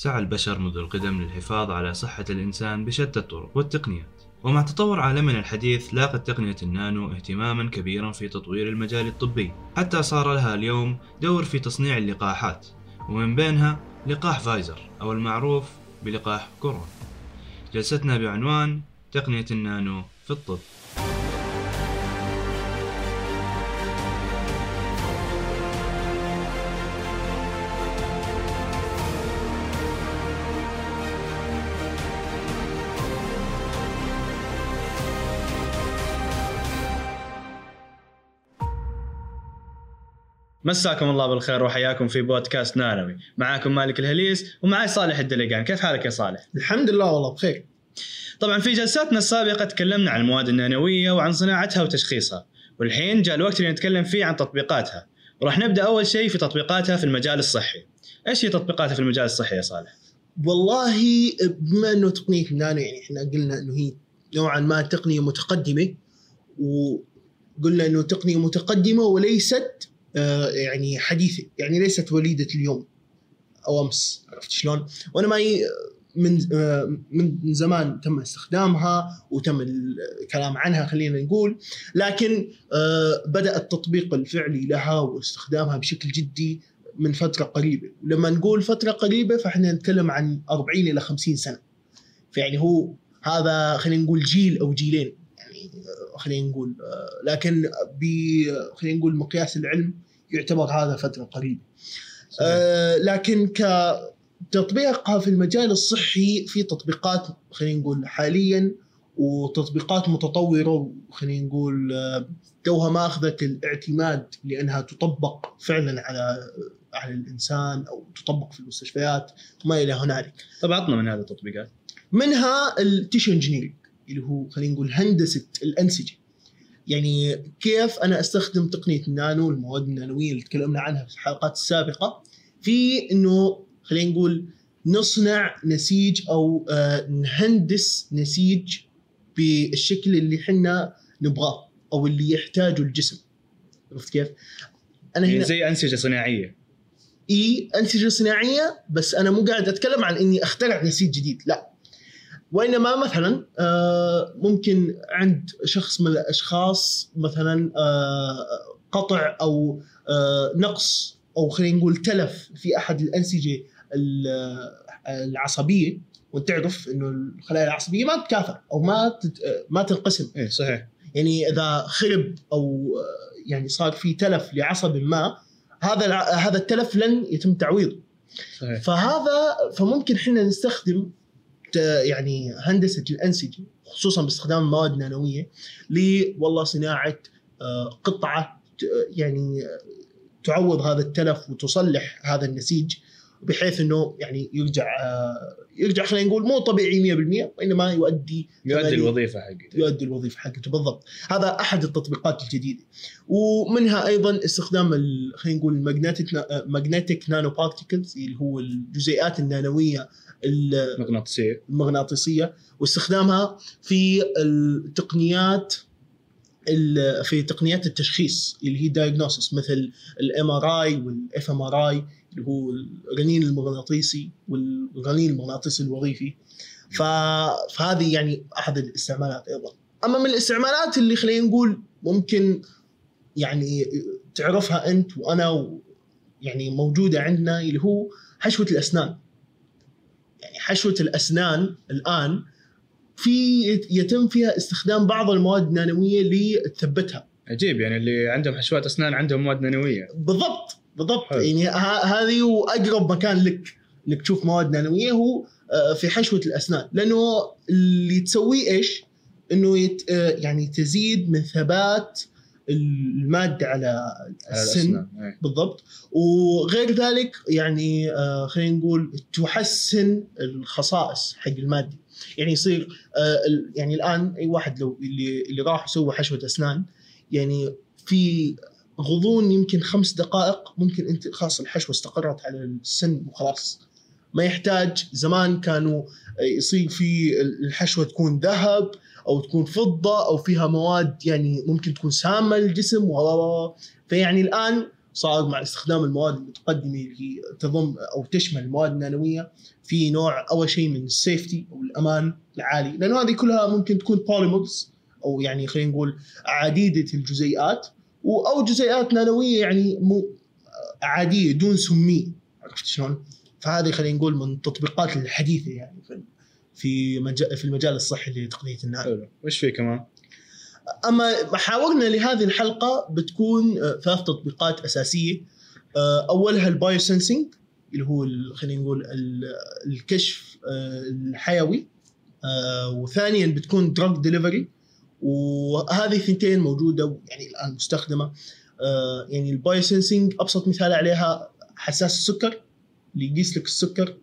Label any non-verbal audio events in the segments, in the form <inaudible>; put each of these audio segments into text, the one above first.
سعى البشر منذ القدم للحفاظ على صحة الإنسان بشتى الطرق والتقنيات. ومع تطور عالمنا الحديث لاقت تقنية النانو اهتماما كبيرا في تطوير المجال الطبي. حتى صار لها اليوم دور في تصنيع اللقاحات ومن بينها لقاح فايزر أو المعروف بلقاح كورونا. جلستنا بعنوان تقنية النانو في الطب. مساكم الله بالخير وحياكم في بودكاست نانوي. معاكم مالك الهليس ومعي صالح الدلقان. كيف حالك يا صالح؟ الحمد لله والله بخير. طبعا في جلساتنا السابقة تكلمنا عن المواد النانوية وعن صناعتها وتشخيصها. والحين جاء الوقت اللي نتكلم فيه عن تطبيقاتها. وراح نبدأ أول شيء في تطبيقاتها في المجال الصحي. إيش هي تطبيقاتها في المجال الصحي يا صالح؟ والله بما إنه تقنية النانو يعني إحنا قلنا إنه هي نوعا ما تقنية متقدمة وقلنا إنه تقنية متقدمة وليست يعني حديثه يعني ليست وليدة اليوم. أو أمس عرفت شلون؟ وأنا معي من آه، من زمان تم استخدامها وتم الكلام عنها خلينا نقول. لكن آه، بدأ التطبيق الفعلي لها واستخدامها بشكل جدي من فترة قريبة. لما نقول فترة قريبة فإحنا نتكلم عن 40 إلى 50 سنة. فيعني هو هذا خلينا نقول جيل أو جيلين. خلينا نقول لكن ب خلينا نقول مقياس العلم يعتبر هذا فترة قريبة آه لكن كتطبيقها في المجال الصحي في تطبيقات خلينا نقول حاليا وتطبيقات متطورة خلينا نقول توها ما أخذت الاعتماد لأنها تطبق فعلا على على الإنسان أو تطبق في المستشفيات وما إلى هنالك. طب عطنا من هذه التطبيقات. منها ال tissue engineering اللي هو خلينا نقول هندسة الأنسجة. يعني كيف أنا أستخدم تقنية النانو المواد النانوية اللي تكلمنا عنها في الحلقات السابقة في إنه خلينا نقول نصنع نسيج أو آه نهندس نسيج بالشكل اللي إحنا نبغاه أو اللي يحتاجه الجسم عرفت كيف؟ أنا هنا زي أنسجة صناعية إي أنسجة صناعية بس أنا مو قاعد أتكلم عن إني أخترع نسيج جديد لا وإنما مثلا آه، ممكن عند شخص من الأشخاص مثلا آه، قطع أو آه، نقص أو خلينا نقول تلف في أحد الانسجه العصبية وانت تعرف إنه الخلايا العصبية ما تتكاثر أو ما ما تنقسم. إيه صحيح. يعني إذا خرب أو يعني صار في تلف لعصب ما هذا هذا التلف لن يتم تعويضه. صحيح. فهذا فممكن إحنا نستخدم يعني هندسة الانسجه خصوصا باستخدام المواد النانويه ل والله صناعة آه، قطعة يعني تعوض هذا التلف وتصلح هذا النسيج بحيث إنه يعني يرجع آه، يرجع خلينا نقول مو طبيعي 100% وإنما يؤدي يؤدي الوظيفة حقته يؤدي الوظيفة حقته بالضبط. هذا أحد التطبيقات الجديدة. ومنها أيضا استخدام خلينا نقول ال magnetic magnetic nanoparticles اللي هو الجزيئات النانوية المغناطيسيه المغناطيسية واستخدامها في التقنيات في تقنيات التشخيص اللي هي diagnosis مثل ال MRI وال fMRI اللي هو الرنين المغناطيسي والرنين المغناطيسي الوظيفي. فهذه يعني أحد الاستعمالات أيضا. أما من الاستعمالات اللي خلينا نقول ممكن يعني تعرفها أنت وأنا يعني موجودة عندنا اللي هو حشوة الأسنان. يعني حشوة الأسنان الآن في يتم فيها استخدام بعض المواد النانوية لتثبتها عجيب يعني اللي عندهم حشوات أسنان عندهم مواد نانوية بالضبط بالضبط حلو. يعني هذه واقرب مكان لك انك تشوف مواد نانوية هو آه، في حشوة الأسنان لأنه اللي تسويه إيش؟ إنه يت آه، يعني تزيد من ثبات المادة على السن. بالضبط. وغير ذلك يعني آه خلينا نقول تحسن الخصائص حق المادة. يعني يصير آه يعني الآن أي واحد لو اللي اللي راح يسوي حشوة أسنان يعني في غضون يمكن خمس دقائق ممكن أنت خلاص الحشوة استقرت على السن وخلاص. ما يحتاج زمان كانوا يصير في الحشوة تكون ذهب أو تكون فضة أو فيها مواد يعني ممكن تكون سامة للجسم و فيعني الآن صار مع استخدام المواد المتقدمة اللي تضم أو تشمل المواد النانوية في نوع أول شيء من السيفتي أو الأمان العالي. لأنه هذه كلها ممكن تكون بوليمرز أو يعني خلينا نقول عديدة الجزيئات. أو جزيئات نانوية يعني مو عادية دون سميه عرفت شلون؟ فهذه خلينا نقول من التطبيقات الحديثة يعني. في مجال في المجال الصحي لتقنية النانو. حلو. وش في كمان؟ أما محاورنا لهذه الحلقة بتكون آه، ثلاث تطبيقات أساسية. آه، أولها البايو سنسنج اللي هو خلينا نقول ال- الكشف آه، الحيوي. وثانيا بتكون drug delivery وهذه الثنتين موجودة يعني الآن مستخدمة. يعني ال biosensing أبسط مثال عليها حساس السكر اللي يقيس لك السكر.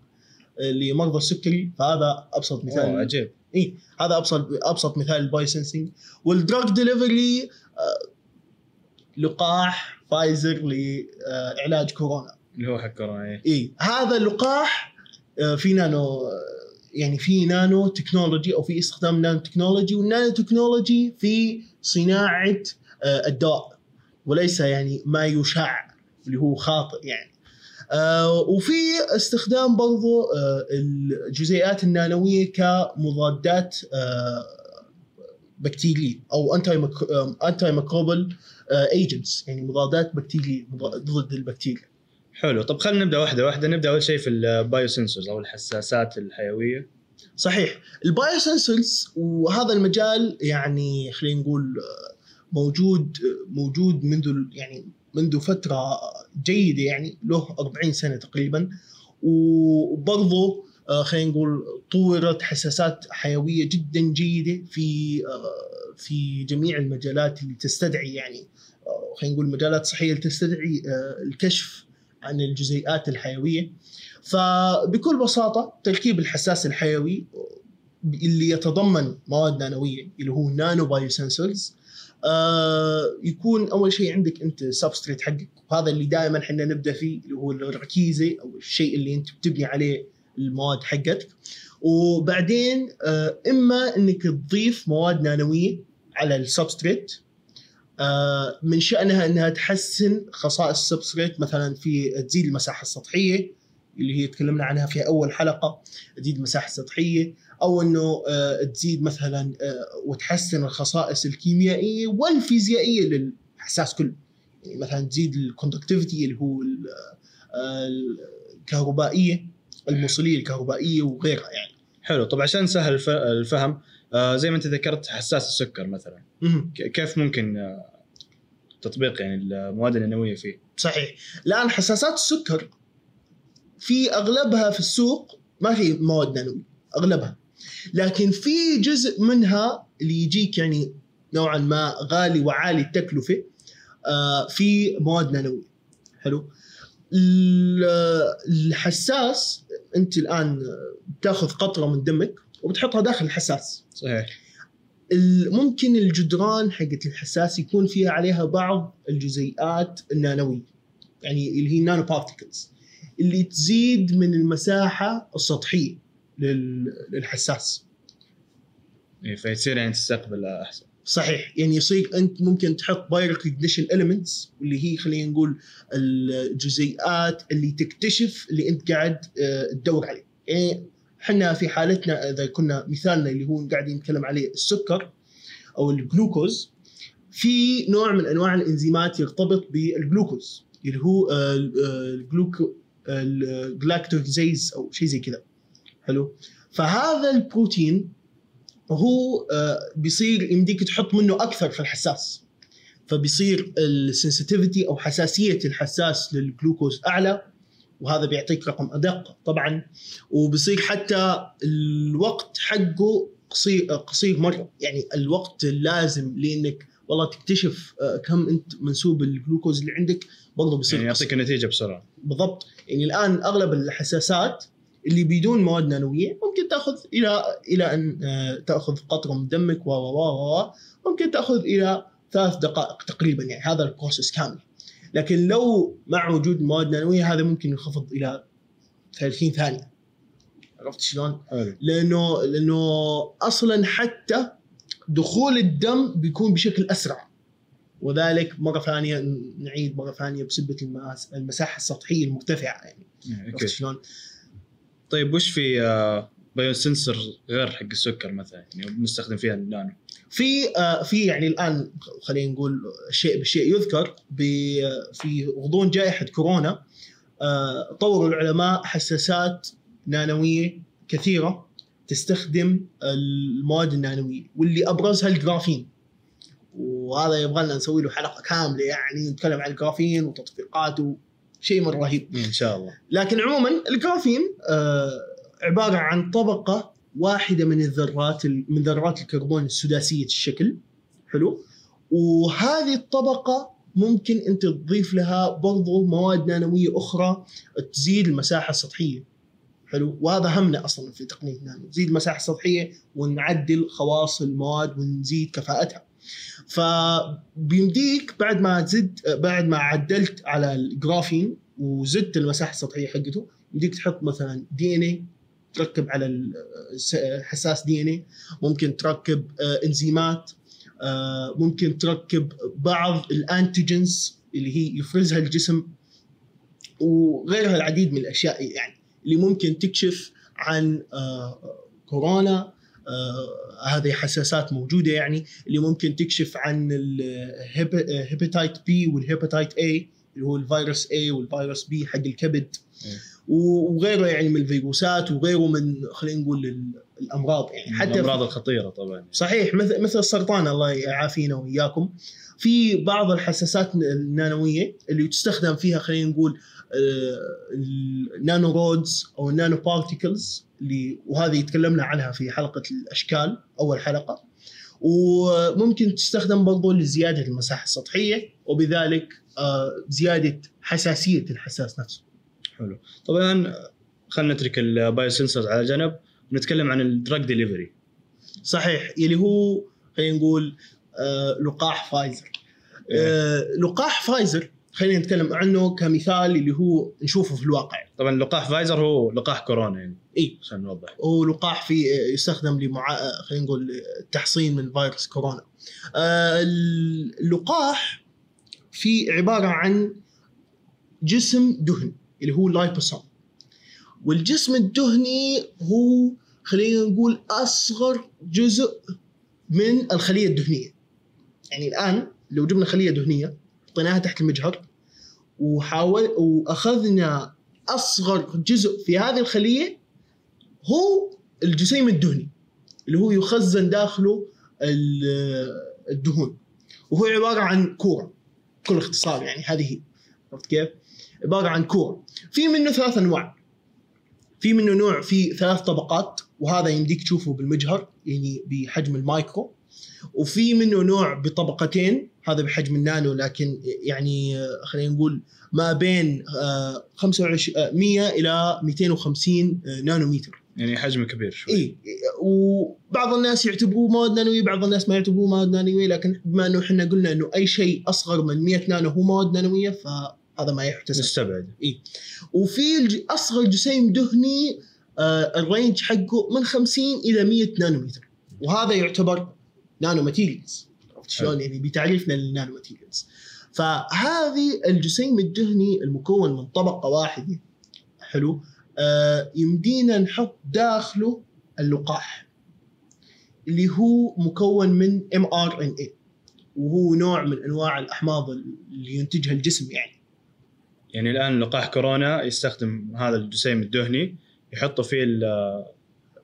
لمرضى السكري فهذا أبسط مثال. أوه عجيب. إي هذا أبسط أبسط مثال ال biosensing وال drug delivery آه، لقاح فايزر لعلاج كورونا. اللي هو حق كورونا إيه. إي هذا اللقاح آه، في نانو آه، يعني في نانو تكنولوجي أو في استخدام nanotechnology وال nanotechnology في صناعة الدواء وليس يعني ما يشاع اللي هو خاطئ يعني. وفي استخدام برضو آه الجزيئات النانوية كمضادات آه بكتيرية أو anti antimicrobial agents يعني مضادات بكتيرية ضد البكتيريا. حلو. طب خلينا نبدأ واحدة واحدة. نبدأ أول شيء في ال biosensors أو الحساسات الحيوية. صحيح. ال biosensors وهذا المجال يعني خلينا نقول آه، موجود آه، موجود منذ يعني منذ فترة جيدة يعني له 40 سنة تقريبا. وبرضه آه، خلينا نقول طورت حساسات حيوية جدا جيدة في آه، في جميع المجالات اللي تستدعي يعني آه، خلينا نقول مجالات صحية اللي تستدعي الكشف عن الجزيئات الحيوية. فبكل بساطة تركيب الحساس الحيوي اللي يتضمن مواد نانوية اللي هو nano biosensors آه يكون أول شيء عندك أنت substrate حقك. وهذا اللي دائما إحنا نبدأ فيه اللي هو الركيزة أو الشيء اللي أنت بتبني عليه المواد حقتك. وبعدين آه إما إنك تضيف مواد نانوية على ال substrate آه من شأنها إنها تحسن خصائص ال substrate. مثلا في تزيد المساحة السطحية اللي هي تكلمنا عنها في أول حلقة تزيد المساحه السطحيه أو إنه آه، تزيد مثلا آه، وتحسن الخصائص الكيميائية والفيزيائية للحساس كله. يعني مثلا تزيد ال conductivity اللي هو آه، الكهربائية الموصلية الكهربائية وغيرها يعني. حلو. طب عشان نسهل الف- الفهم آه زي ما أنت ذكرت حساس السكر مثلا. كيف ممكن آه تطبيق يعني المواد النانويه فيه؟ صحيح. الآن حساسات السكر في أغلبها في السوق ما في مواد نانويه أغلبها. لكن في جزء منها اللي يجيك يعني نوعا ما غالي وعالي التكلفة آه، في مواد نانويه حلو؟ ال- الحساس أنت الآن بتاخذ قطرة من دمك وبتحطها داخل الحساس. صحيح. ممكن الجدران حقت الحساس يكون فيها عليها بعض الجزيئات النانوية. يعني اللي هي nanoparticles اللي تزيد من المساحة السطحية لل- للحساس. إيه، فيصير يعني تستقبل أحسن. صحيح. يعني يصير أنت ممكن تحط biorecognition elements واللي هي خلينا نقول الجزيئات اللي تكتشف اللي أنت قاعد آه، تدور عليه. يعني إحنا في حالتنا إذا كنا مثالنا اللي هو قاعدين نتكلم عليه السكر أو الجلوكوز في نوع من أنواع الإنزيمات يرتبط بالجلوكوز اللي هو آه، آه، الجلوكو الجلاكتوزيز أو شيء زي كذا. حلو؟ فهذا البروتين هو آه، بيصير يمديك تحط منه أكثر في الحساس. فبيصير السنسيتيفيتي أو حساسية الحساس للجلوكوز أعلى وهذا بيعطيك رقم أدق طبعا. وبصير حتى الوقت حقه قصير قصير مرة. يعني الوقت اللازم لإنك والله تكتشف آه، كم انت منسوب الجلوكوز اللي عندك برضه بيصير يعني. يعطيك النتيجة بسرعة. بالضبط. يعني الآن أغلب الحساسات اللي بدون مواد نانوية ممكن تأخذ إلى إلى أن آه، تأخذ قطره من دمك و و ممكن تأخذ إلى ثلاث دقائق تقريبا يعني هذا ال process كامل. لكن لو مع وجود مواد نانوية هذا ممكن ينخفض إلى 30 ثانية. عرفت شلون؟ لأنه لأنه أصلا حتى دخول الدم بيكون بشكل أسرع. وذلك مرة ثانية نعيد مرة ثانية بسبة المساحة السطحية المرتفعة يعني. عرفت okay. شلون؟ طيب وش في آه، بايو سنسر غير حق السكر مثلا؟ يعني بنستخدم فيها النانو. في آه، في يعني الآن خلينا نقول شيء بالشيء يذكر في غضون جائحة كورونا آه، طوروا العلماء حساسات نانوية كثيرة تستخدم المواد النانوية واللي أبرزها الجرافين. وهذا يبغى لنا نسوي له حلقة كاملة يعني نتكلم عن الجرافين وتطبيقاته شيء مره رهيب. إن شاء الله. لكن عموما الجرافين آه، عبارة عن طبقة واحدة من الذرات من ذرات الكربون السداسية الشكل. حلو. وهذه الطبقة ممكن انت تضيف لها برضو مواد نانوية أخرى تزيد المساحة السطحية. حلو. وهذا همنا أصلا في تقنية نانو. نزيد المساحه السطحيه ونعدل خواص المواد ونزيد كفاءتها. فبيمديك بعد ما تزد بعد ما عدلت على الجرافين وزدت المساحة السطحية حقته يمديك تحط مثلا دي ان اي تركب على حساس دي ان اي ممكن تركب آه، إنزيمات. آه، ممكن تركب بعض الأنتيجنز اللي هي يفرزها الجسم. وغيرها العديد من الأشياء يعني. اللي ممكن تكشف عن آه، كورونا آه، هذه حساسات موجودة يعني اللي ممكن تكشف عن ال hepatitis B وال hepatitis A اللي هو الفيروس A والفيروس B حق الكبد إيه. وغيره يعني من الفيروسات وغيره من خلينا نقول ال- الأمراض يعني. حتى حتى الأمراض الخطيرة طبعا. صحيح مثل مثل السرطان الله يعافينا وإياكم. في بعض الحساسات النانوية اللي تستخدم فيها خلينا نقول آه، ال nano rods أو ال nano particles اللي وهذه تكلمنا عنها في حلقة الأشكال أول حلقة. وممكن تستخدم برضو لزيادة المساحة السطحية وبذلك آه، زيادة حساسية الحساس نفسه. حلو. طبعا خلينا نترك ال biosensors على جنب ونتكلم عن ال drug delivery صحيح اللي هو خلينا نقول آه، لقاح فايزر. آه، لقاح فايزر خلينا نتكلم عنه كمثال اللي هو نشوفه في الواقع. طبعا لقاح فايزر هو لقاح كورونا يعني اي عشان نوضح. هو لقاح في يستخدم لمعا خلينا نقول التحصين من فيروس كورونا. آه، اللقاح في عبارة عن جسم دهن. اللي هو ال liposome والجسم الدهني هو خلينا نقول أصغر جزء من الخلية الدهنية. يعني الآن لو جبنا خلية دهنية حطيناها تحت المجهر وحاول وأخذنا أصغر جزء في هذه الخلية هو الجسيم الدهني اللي هو يخزن داخله ال- الدهون. وهو عبارة عن كورة بكل اختصار يعني هذه هي. عرفت كيف؟ عبارة عن كوره في منه ثلاث أنواع. في منه نوع في ثلاث طبقات وهذا يمديك تشوفه بالمجهر يعني بحجم المايكرو. وفي منه نوع بطبقتين هذا بحجم النانو لكن يعني آه، خلينا نقول ما بين آه، 25 آه، 100 إلى 250 آه، نانومتر. يعني حجمه كبير شوي. إي وبعض الناس يعتبروه مواد نانوية بعض الناس ما يعتبروه مواد نانوية لكن بما إنه إحنا قلنا إنه أي شيء أصغر من 100 نانو هو مواد نانوية فهذا ما يحتسب. نستبعد وفي الج- أصغر جسيم دهني آه، ال range حقه من 50 إلى 100 نانومتر. وهذا يعتبر nano materials عرفت شلون؟ يعني بتعريفنا لل nano materials فهذه الجسيم الدهني المكون من طبقة واحدة. حلو. آه يمدينا نحط داخله اللقاح اللي هو مكون من mRNA وهو نوع من أنواع الأحماض اللي ينتجها الجسم يعني. يعني الآن لقاح كورونا يستخدم هذا الجسيم الدهني يحطوا فيه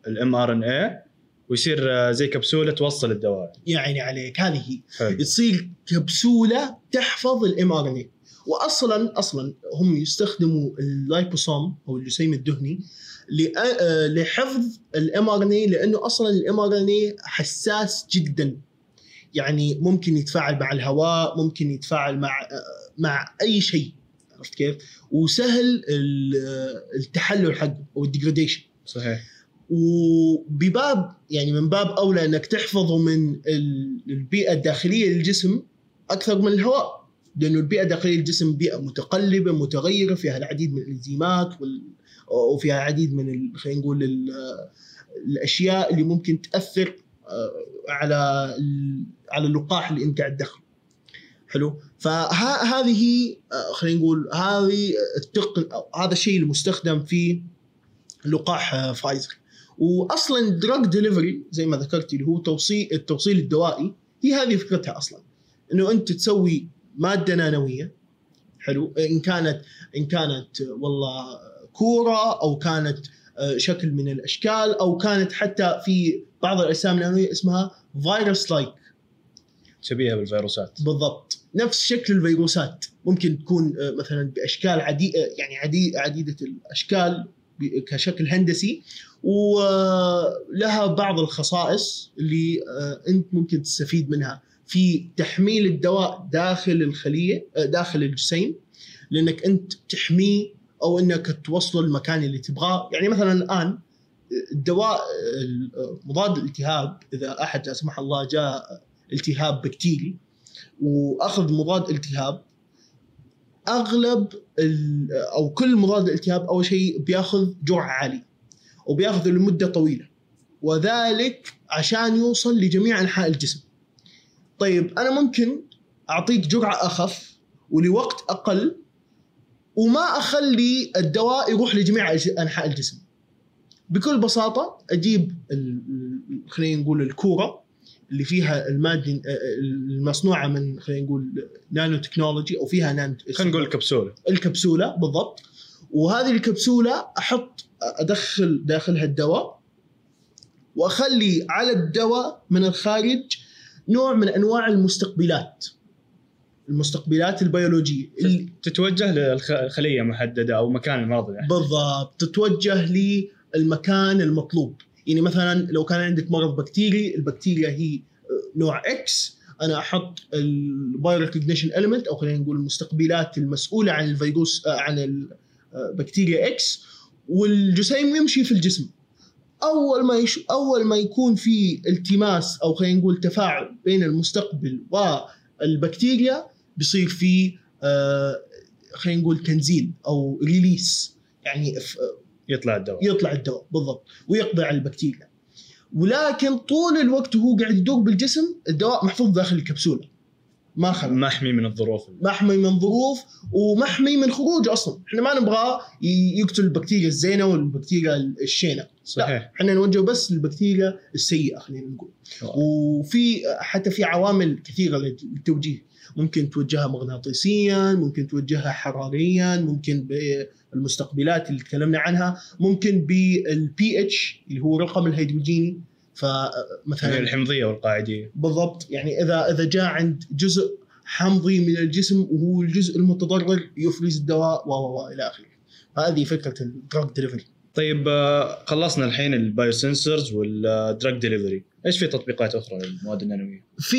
ال mRNA ويصير زي كبسولة توصل الدواء. يعني عليك هذه هي. تصير كبسولة تحفظ ال mRNA واصلا أصلا هم يستخدموا ال liposome أو الجسيم الدهني آه، لحفظ ال mRNA لأنه أصلا ال mRNA حساس جدا. يعني ممكن يتفاعل مع الهواء ممكن يتفاعل مع آه، مع أي شيء. عرفت كيف؟ وسهل ال- التحلل حقه أو الديجراديشن صحيح. وبباب يعني من باب أولى إنك تحفظه من ال- البيئة الداخلية للجسم أكثر من الهواء لأنه البيئة الداخلية للجسم بيئة متقلبة متغيرة فيها العديد من الإنزيمات وال- وفيها العديد من ال- خلينا نقول ال- الأشياء اللي ممكن تأثر آه، على ال- على اللقاح اللي أنت قاعد تدخله حلو. فهذه خلينا نقول هذه التقن هذا الشيء المستخدم في لقاح آه، فايزر. واصلا drug delivery زي ما ذكرت اللي هو توصيل التوصيل الدوائي هي هذه فكرتها أصلا. إنه أنت تسوي مادة نانوية حلو. إن كانت إن كانت والله كورة أو كانت آه، شكل من الأشكال أو كانت حتى في بعض الأجسام النانوية اسمها فيروس لايك شبيهه بالفيروسات. بالضبط. نفس شكل الفيروسات. ممكن تكون آه، مثلا بأشكال عدي آه، يعني عدي عديدة الأشكال كشكل هندسي. ولها بعض الخصائص اللي آه، أنت ممكن تستفيد منها. في تحميل الدواء داخل الخلية آه، داخل الجسيم لأنك أنت تحميه أو إنك توصله المكان اللي تبغاه. يعني مثلا الآن الدواء آه، مضاد الالتهاب إذا أحد لا سمح الله جاء التهاب بكتيري وأخذ مضاد التهاب أغلب أو كل مضاد الالتهاب أول شيء بيأخذ جرعة عالية وبياخذ لمدة طويلة وذلك عشان يوصل لجميع أنحاء الجسم. طيب أنا ممكن أعطيك جرعة أخف ولوقت أقل وما أخلي الدواء يروح لجميع أنحاء الجسم. بكل بساطة أجيب خلينا نقول الكورة اللي فيها الماده المصنوعة من خلينا نقول نانو تكنولوجي أو فيها نانو خلينا نقول كبسوله الكبسولة بالضبط. وهذه الكبسولة أحط أدخل داخلها الدواء وأخلي على الدواء من الخارج نوع من أنواع المستقبلات. المستقبلات البيولوجية. اللي تتوجه للخليه محددة أو مكان المرض يعني. بالضبط. تتوجه للمكان المطلوب. يعني مثلا لو كان عندك مرض بكتيري البكتيريا هي نوع X أنا أحط ال bio recognition element أو خلينا نقول المستقبلات المسؤولة عن الفيروس آه، عن البكتيريا X والجسيم يمشي في الجسم. أول ما يش... أول ما يكون في التماس أو خلينا نقول تفاعل بين المستقبل والبكتيريا بيصير في آه، خلينا نقول تنزيل أو ريليس يعني يطلع الدواء. يطلع الدواء بالضبط. ويقضي على البكتيريا. ولكن طول الوقت وهو قاعد يدور بالجسم الدواء محفوظ داخل الكبسولة. ما خرج محمي من الظروف. محمي من ظروف ومحمي من خروج أصلا. إحنا ما نبغاه ي- يقتل البكتيريا الزينة والبكتيريا الشينة. صحيح. إحنا نوجه بس للبكتيريا السيئة خلينا نقول. وفي حتى في عوامل كثيرة للتوجيه. ممكن توجهها مغناطيسيا ممكن توجهها حراريا ممكن بالمستقبلات اللي تكلمنا عنها ممكن بالبي اتش اللي هو الرقم الهيدروجيني. هي فمثلا الحمضية والقاعدية. بالضبط. يعني إذا إذا جاء عند جزء حمضي من الجسم وهو الجزء المتضرر يفرز الدواء و إلى آخره. هذه فكرة ال drug delivery طيب آه، خلصنا الحين ال biosensors وال drug delivery إيش في تطبيقات أخرى للمواد النانوية؟ في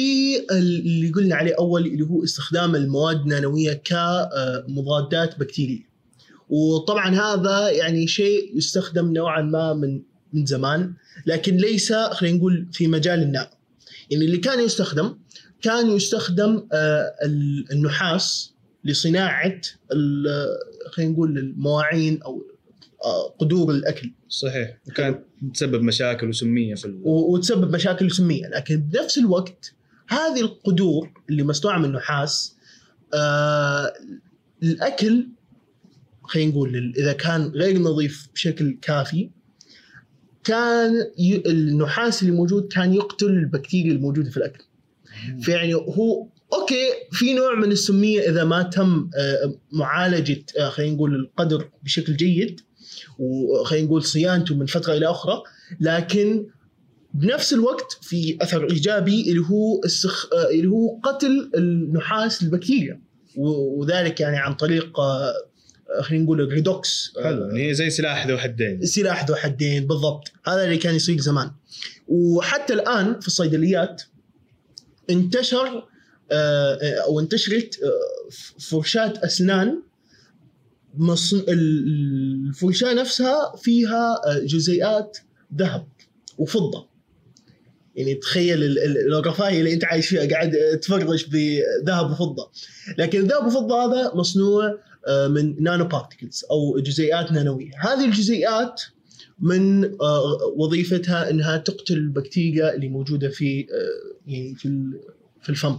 اللي قلنا عليه أول اللي هو استخدام المواد النانوية كمضادات بكتيرية. وطبعا هذا يعني شيء يستخدم نوعا ما من من زمان لكن ليس خلينا نقول في مجال النانو. يعني اللي كان يستخدم كان يستخدم آه، ال- النحاس لصناعة ال- خلينا نقول المواعين أو آه، قدور الأكل. صحيح. وكانت تسبب مشاكل وسمية في ال... وتسبب مشاكل سميه لكن بنفس الوقت هذه القدور اللي مصنوعه من النحاس آه الأكل خلينا نقول إذا كان غير نظيف بشكل كافي كان ي... النحاس اللي موجود كان يقتل البكتيريا الموجودة في الأكل. فيعني هو okay في نوع من السمية إذا ما تم آه، معالجة آه، خلينا نقول القدر بشكل جيد وخلينا نقول صيانته من فترة إلى أخرى لكن بنفس الوقت في أثر إيجابي اللي هو السخ... اللي هو قتل النحاس البكتيريا. وذلك يعني عن طريق آه، خلينا نقول ال redox. حلو يعني هي زي سلاح ذو حدين. سلاح ذو حدين بالضبط. هذا اللي كان يصير زمان. وحتى الآن في الصيدليات انتشر آه، أو انتشرت آه، فرشاة أسنان مصن... ال- الفرشاة نفسها فيها آه، جزيئات ذهب وفضة. يعني تخيل ال- ال- الرفاهية اللي أنت عايش فيها قاعد تفرش بذهب وفضة. لكن الذهب وفضة هذا مصنوع آه، من نانو بارتكلز أو جزيئات نانوية. هذه الجزيئات من آه، وظيفتها إنها تقتل البكتيريا اللي موجودة في آه، يعني في في الفم.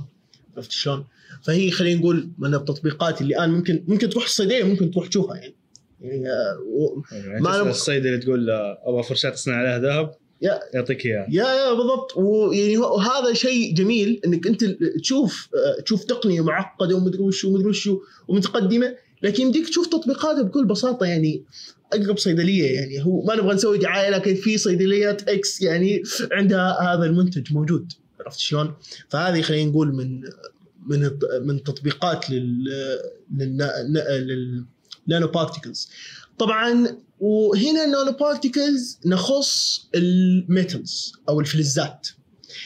عرفت شلون؟ فهي خلينا نقول من التطبيقات اللي الآن ممكن ممكن تروح الصيدلية ممكن تروح تشوفها يعني. يعني آه، و- يعني ما نبغى- الصيدلي تقول له أبغى فرشاة تصنع عليها ذهب يا يعطيك إياها. يا يا بالضبط. ويعني هو- هذا شيء جميل إنك أنت تشوف آه، تشوف تقنية معقدة ومدري وش ومدري وش ومتقدمة لكن يمديك تشوف تطبيقاتها بكل بساطة. يعني أقرب صيدلية يعني هو ما نبغى نسوي دعاية لكن في صيدليات إكس يعني عندها هذا المنتج موجود. عرفت شلون؟ فهذه خلينا نقول من من من تطبيقات لل لل للنانو بارتيكلز طبعا وهنا النانو particles نخص ال metals أو الفلزات.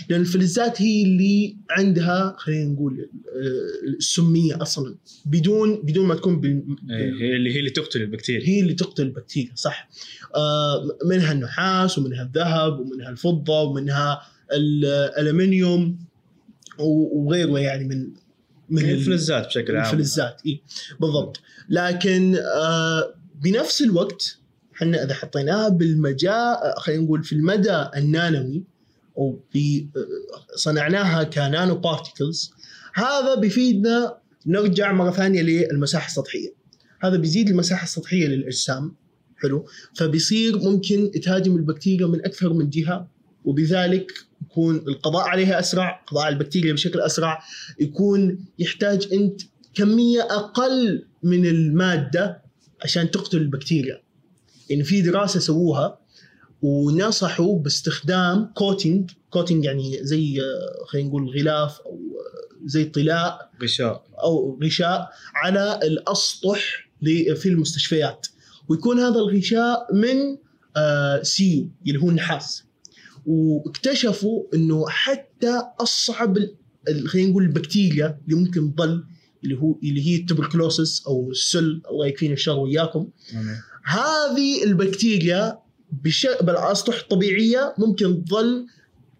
لأن الفلزات هي اللي عندها خلينا نقول السمية أصلا. بدون بدون ما تكون بال... إيه، هي اللي هي اللي تقتل البكتيريا. هي اللي تقتل البكتيريا صح. آه منها النحاس ومنها الذهب ومنها الفضة ومنها الألمنيوم وغيره يعني من من ال- الفلزات بشكل عام. الفلزات اي بالضبط. لكن آه بنفس الوقت إحنا إذا حطيناها بالمجال خلينا نقول في المدى النانوي أو في آه، صنعناها كنانو particles هذا بيفيدنا نرجع مرة ثانية للمساحة السطحية. هذا بيزيد المساحة السطحية للأجسام حلو؟ فبيصير ممكن تهاجم البكتيريا من أكثر من جهة وبذلك يكون القضاء عليها أسرع قضاء على البكتيريا بشكل أسرع يكون يحتاج أنت كمية أقل من المادة عشان تقتل البكتيريا. يعني في دراسة سووها ونصحوا باستخدام coating coating يعني زي خلينا نقول غلاف أو زي طلاء غشاء. أو غشاء على الأسطح في المستشفيات. ويكون هذا الغشاء من آه، سيو اللي هو النحاس. واكتشفوا إنه حتى أصعب خلينا نقول البكتيريا اللي ممكن تظل اللي هو اللي هي ال tuberculosis أو السل الله يكفينا الشر وياكم. هذه البكتيريا بش... بالأسطح الطبيعية ممكن تظل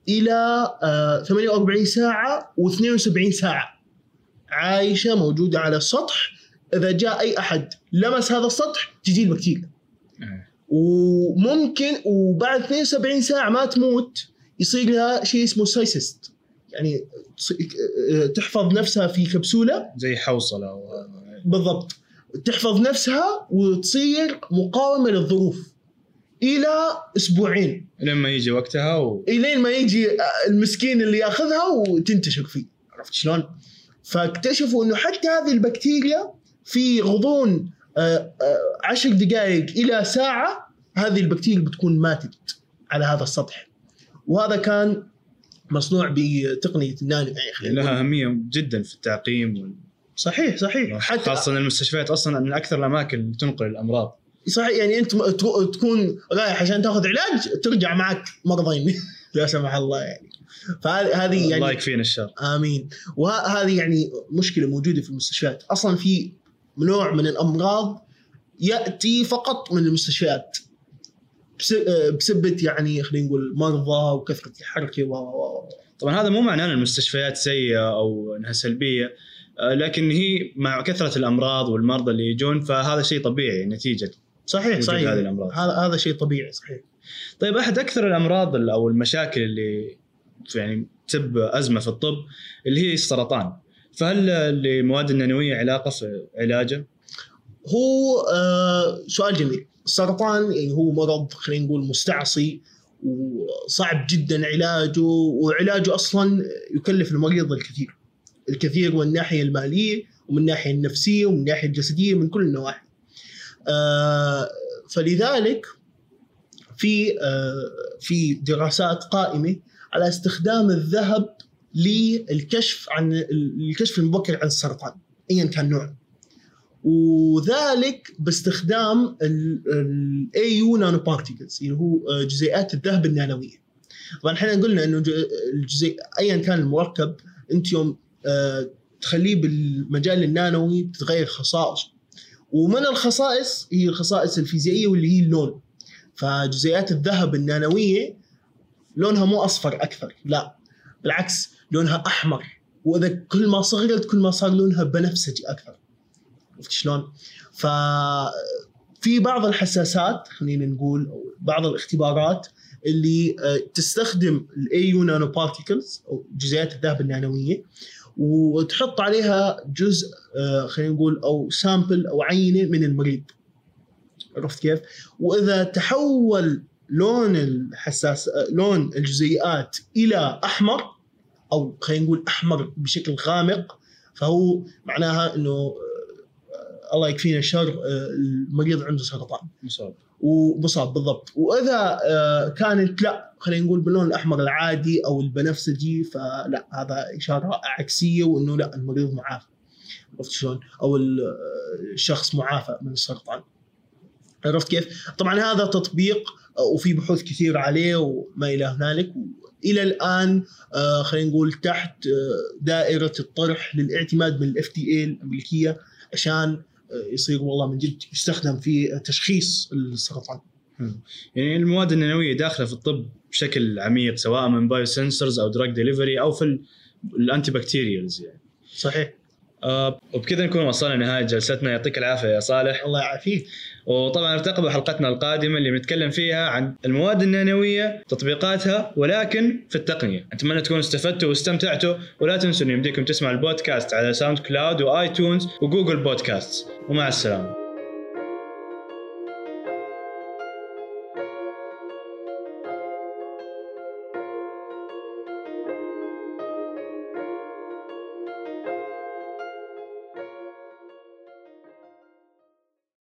إلى آه 48 ساعة و72 ساعة عايشة موجودة على السطح إذا جاء أي أحد لمس هذا السطح تجي البكتيريا. وممكن وبعد 72 ساعة ما تموت يصير لها شيء اسمه سايسست يعني آه، تحفظ نفسها في كبسولة. زي حوصلة و... بالضبط. تحفظ نفسها وتصير مقاومة للظروف. إلى أسبوعين. لما يجي وقتها و... إلين ما يجي المسكين اللي يأخذها وتنتشر فيه. عرفت شلون؟ فاكتشفوا إنه حتى هذه البكتيريا في غضون آه، آه، عشر دقائق إلى ساعة هذه البكتيريا بتكون ماتت على هذا السطح. وهذا كان مصنوع بتقنية النانو يعني لها. أهمية جدا في التعقيم وال... صحيح صحيح. حتى خاصه المستشفيات أصلا من أكثر الأماكن اللي تنقل الأمراض. صحيح يعني أنت تكون رايح عشان تأخذ علاج ترجع معك مرضين. <laughs> لا سمح الله يعني. فهذه هذه الله يعني يكفينا الشر. آمين. وهذه يعني مشكلة موجودة في المستشفيات. أصلا في نوع من الأمراض يأتي فقط من المستشفيات. آه، بسبه يعني خلينا نقول مرضى وكثره الحركه و طبعا هذا مو معناه إن المستشفيات سيئة أو إنها سلبية آه، لكن هي مع كثرة الأمراض والمرضى اللي يجون فهذا شيء طبيعي نتيجة. صحيح صحيح. هذه الأمراض. هذا هذا شيء طبيعي صحيح. طيب أحد أكثر الأمراض ال- أو المشاكل اللي يعني تسبب أزمة في الطب اللي هي السرطان. فهل للمواد النانوية علاقة في علاجه؟ هو آه سؤال جميل. السرطان يعني هو مرض خلينا نقول مستعصي وصعب جدا علاجه وعلاجه أصلا يكلف المريض الكثير. الكثير من الناحية المالية ومن الناحية النفسية ومن الناحية الجسدية من كل النواحي. آه فلذلك في آه في دراسات قائمة على استخدام الذهب للكشف عن الكشف المبكر عن السرطان ايا كان نوعه وذلك باستخدام ال Au nanoparticles اللي هو جزيئات الذهب النانوية. طبعا إحنا قلنا إنه الجزيء ايا كان المركب أنت يوم آه، تخليه بالمجال النانوي تتغير خصائصه. ومن الخصائص هي الخصائص الفيزيائية واللي هي اللون. فجزيئات الذهب النانوية لونها مو أصفر أكثر لا بالعكس لونها أحمر وإذا كل ما صغرت كل ما صار لونها بنفسجي أكثر. عرفت شلون؟ ف في بعض الحساسات خلينا نقول أو بعض الاختبارات اللي آه، تستخدم ال Au nanoparticles أو جزيئات الذهب النانوية وتحط عليها جزء آه، خلينا نقول أو sample أو عينة من المريض عرفت كيف؟ وإذا تحول لون الحساس آه، لون الجزيئات إلى أحمر أو خلينا نقول أحمر بشكل غامق فهو معناها إنه آه، الله يكفينا شر آه، المريض عنده سرطان. مصاب. ومصاب بالضبط. وإذا آه، كانت لا خلينا نقول باللون الأحمر العادي أو البنفسجي فلا هذا إشارة عكسية وإنه لا المريض معافى. عرفت شلون؟ أو ال- الشخص معافى من السرطان. عرفت كيف؟ طبعا هذا تطبيق وفي بحوث كثير عليه وما إلى هنالك. إلى الآن آه، خلينا نقول تحت آه، دائرة الطرح للاعتماد من الاف دي اي الأمريكية عشان آه، يصير والله من جد يستخدم في تشخيص السرطان. يعني المواد النانويه داخلة في الطب بشكل عميق سواء من biosensors أو drug delivery أو في ال antibacterials يعني. صحيح. وبكذا نكون وصلنا لنهاية جلستنا. يعطيك العافية يا صالح. الله يعافيك. وطبعا ارتقبوا حلقتنا القادمة اللي بنتكلم فيها عن المواد النانوية تطبيقاتها ولكن في التقنية. أتمنى تكونوا استفدتوا واستمتعتوا ولا تنسوا ان يمديكم تسمعوا البودكاست على ساوند كلاود وآيتونز وجوجل بودكاست. ومع السلامة.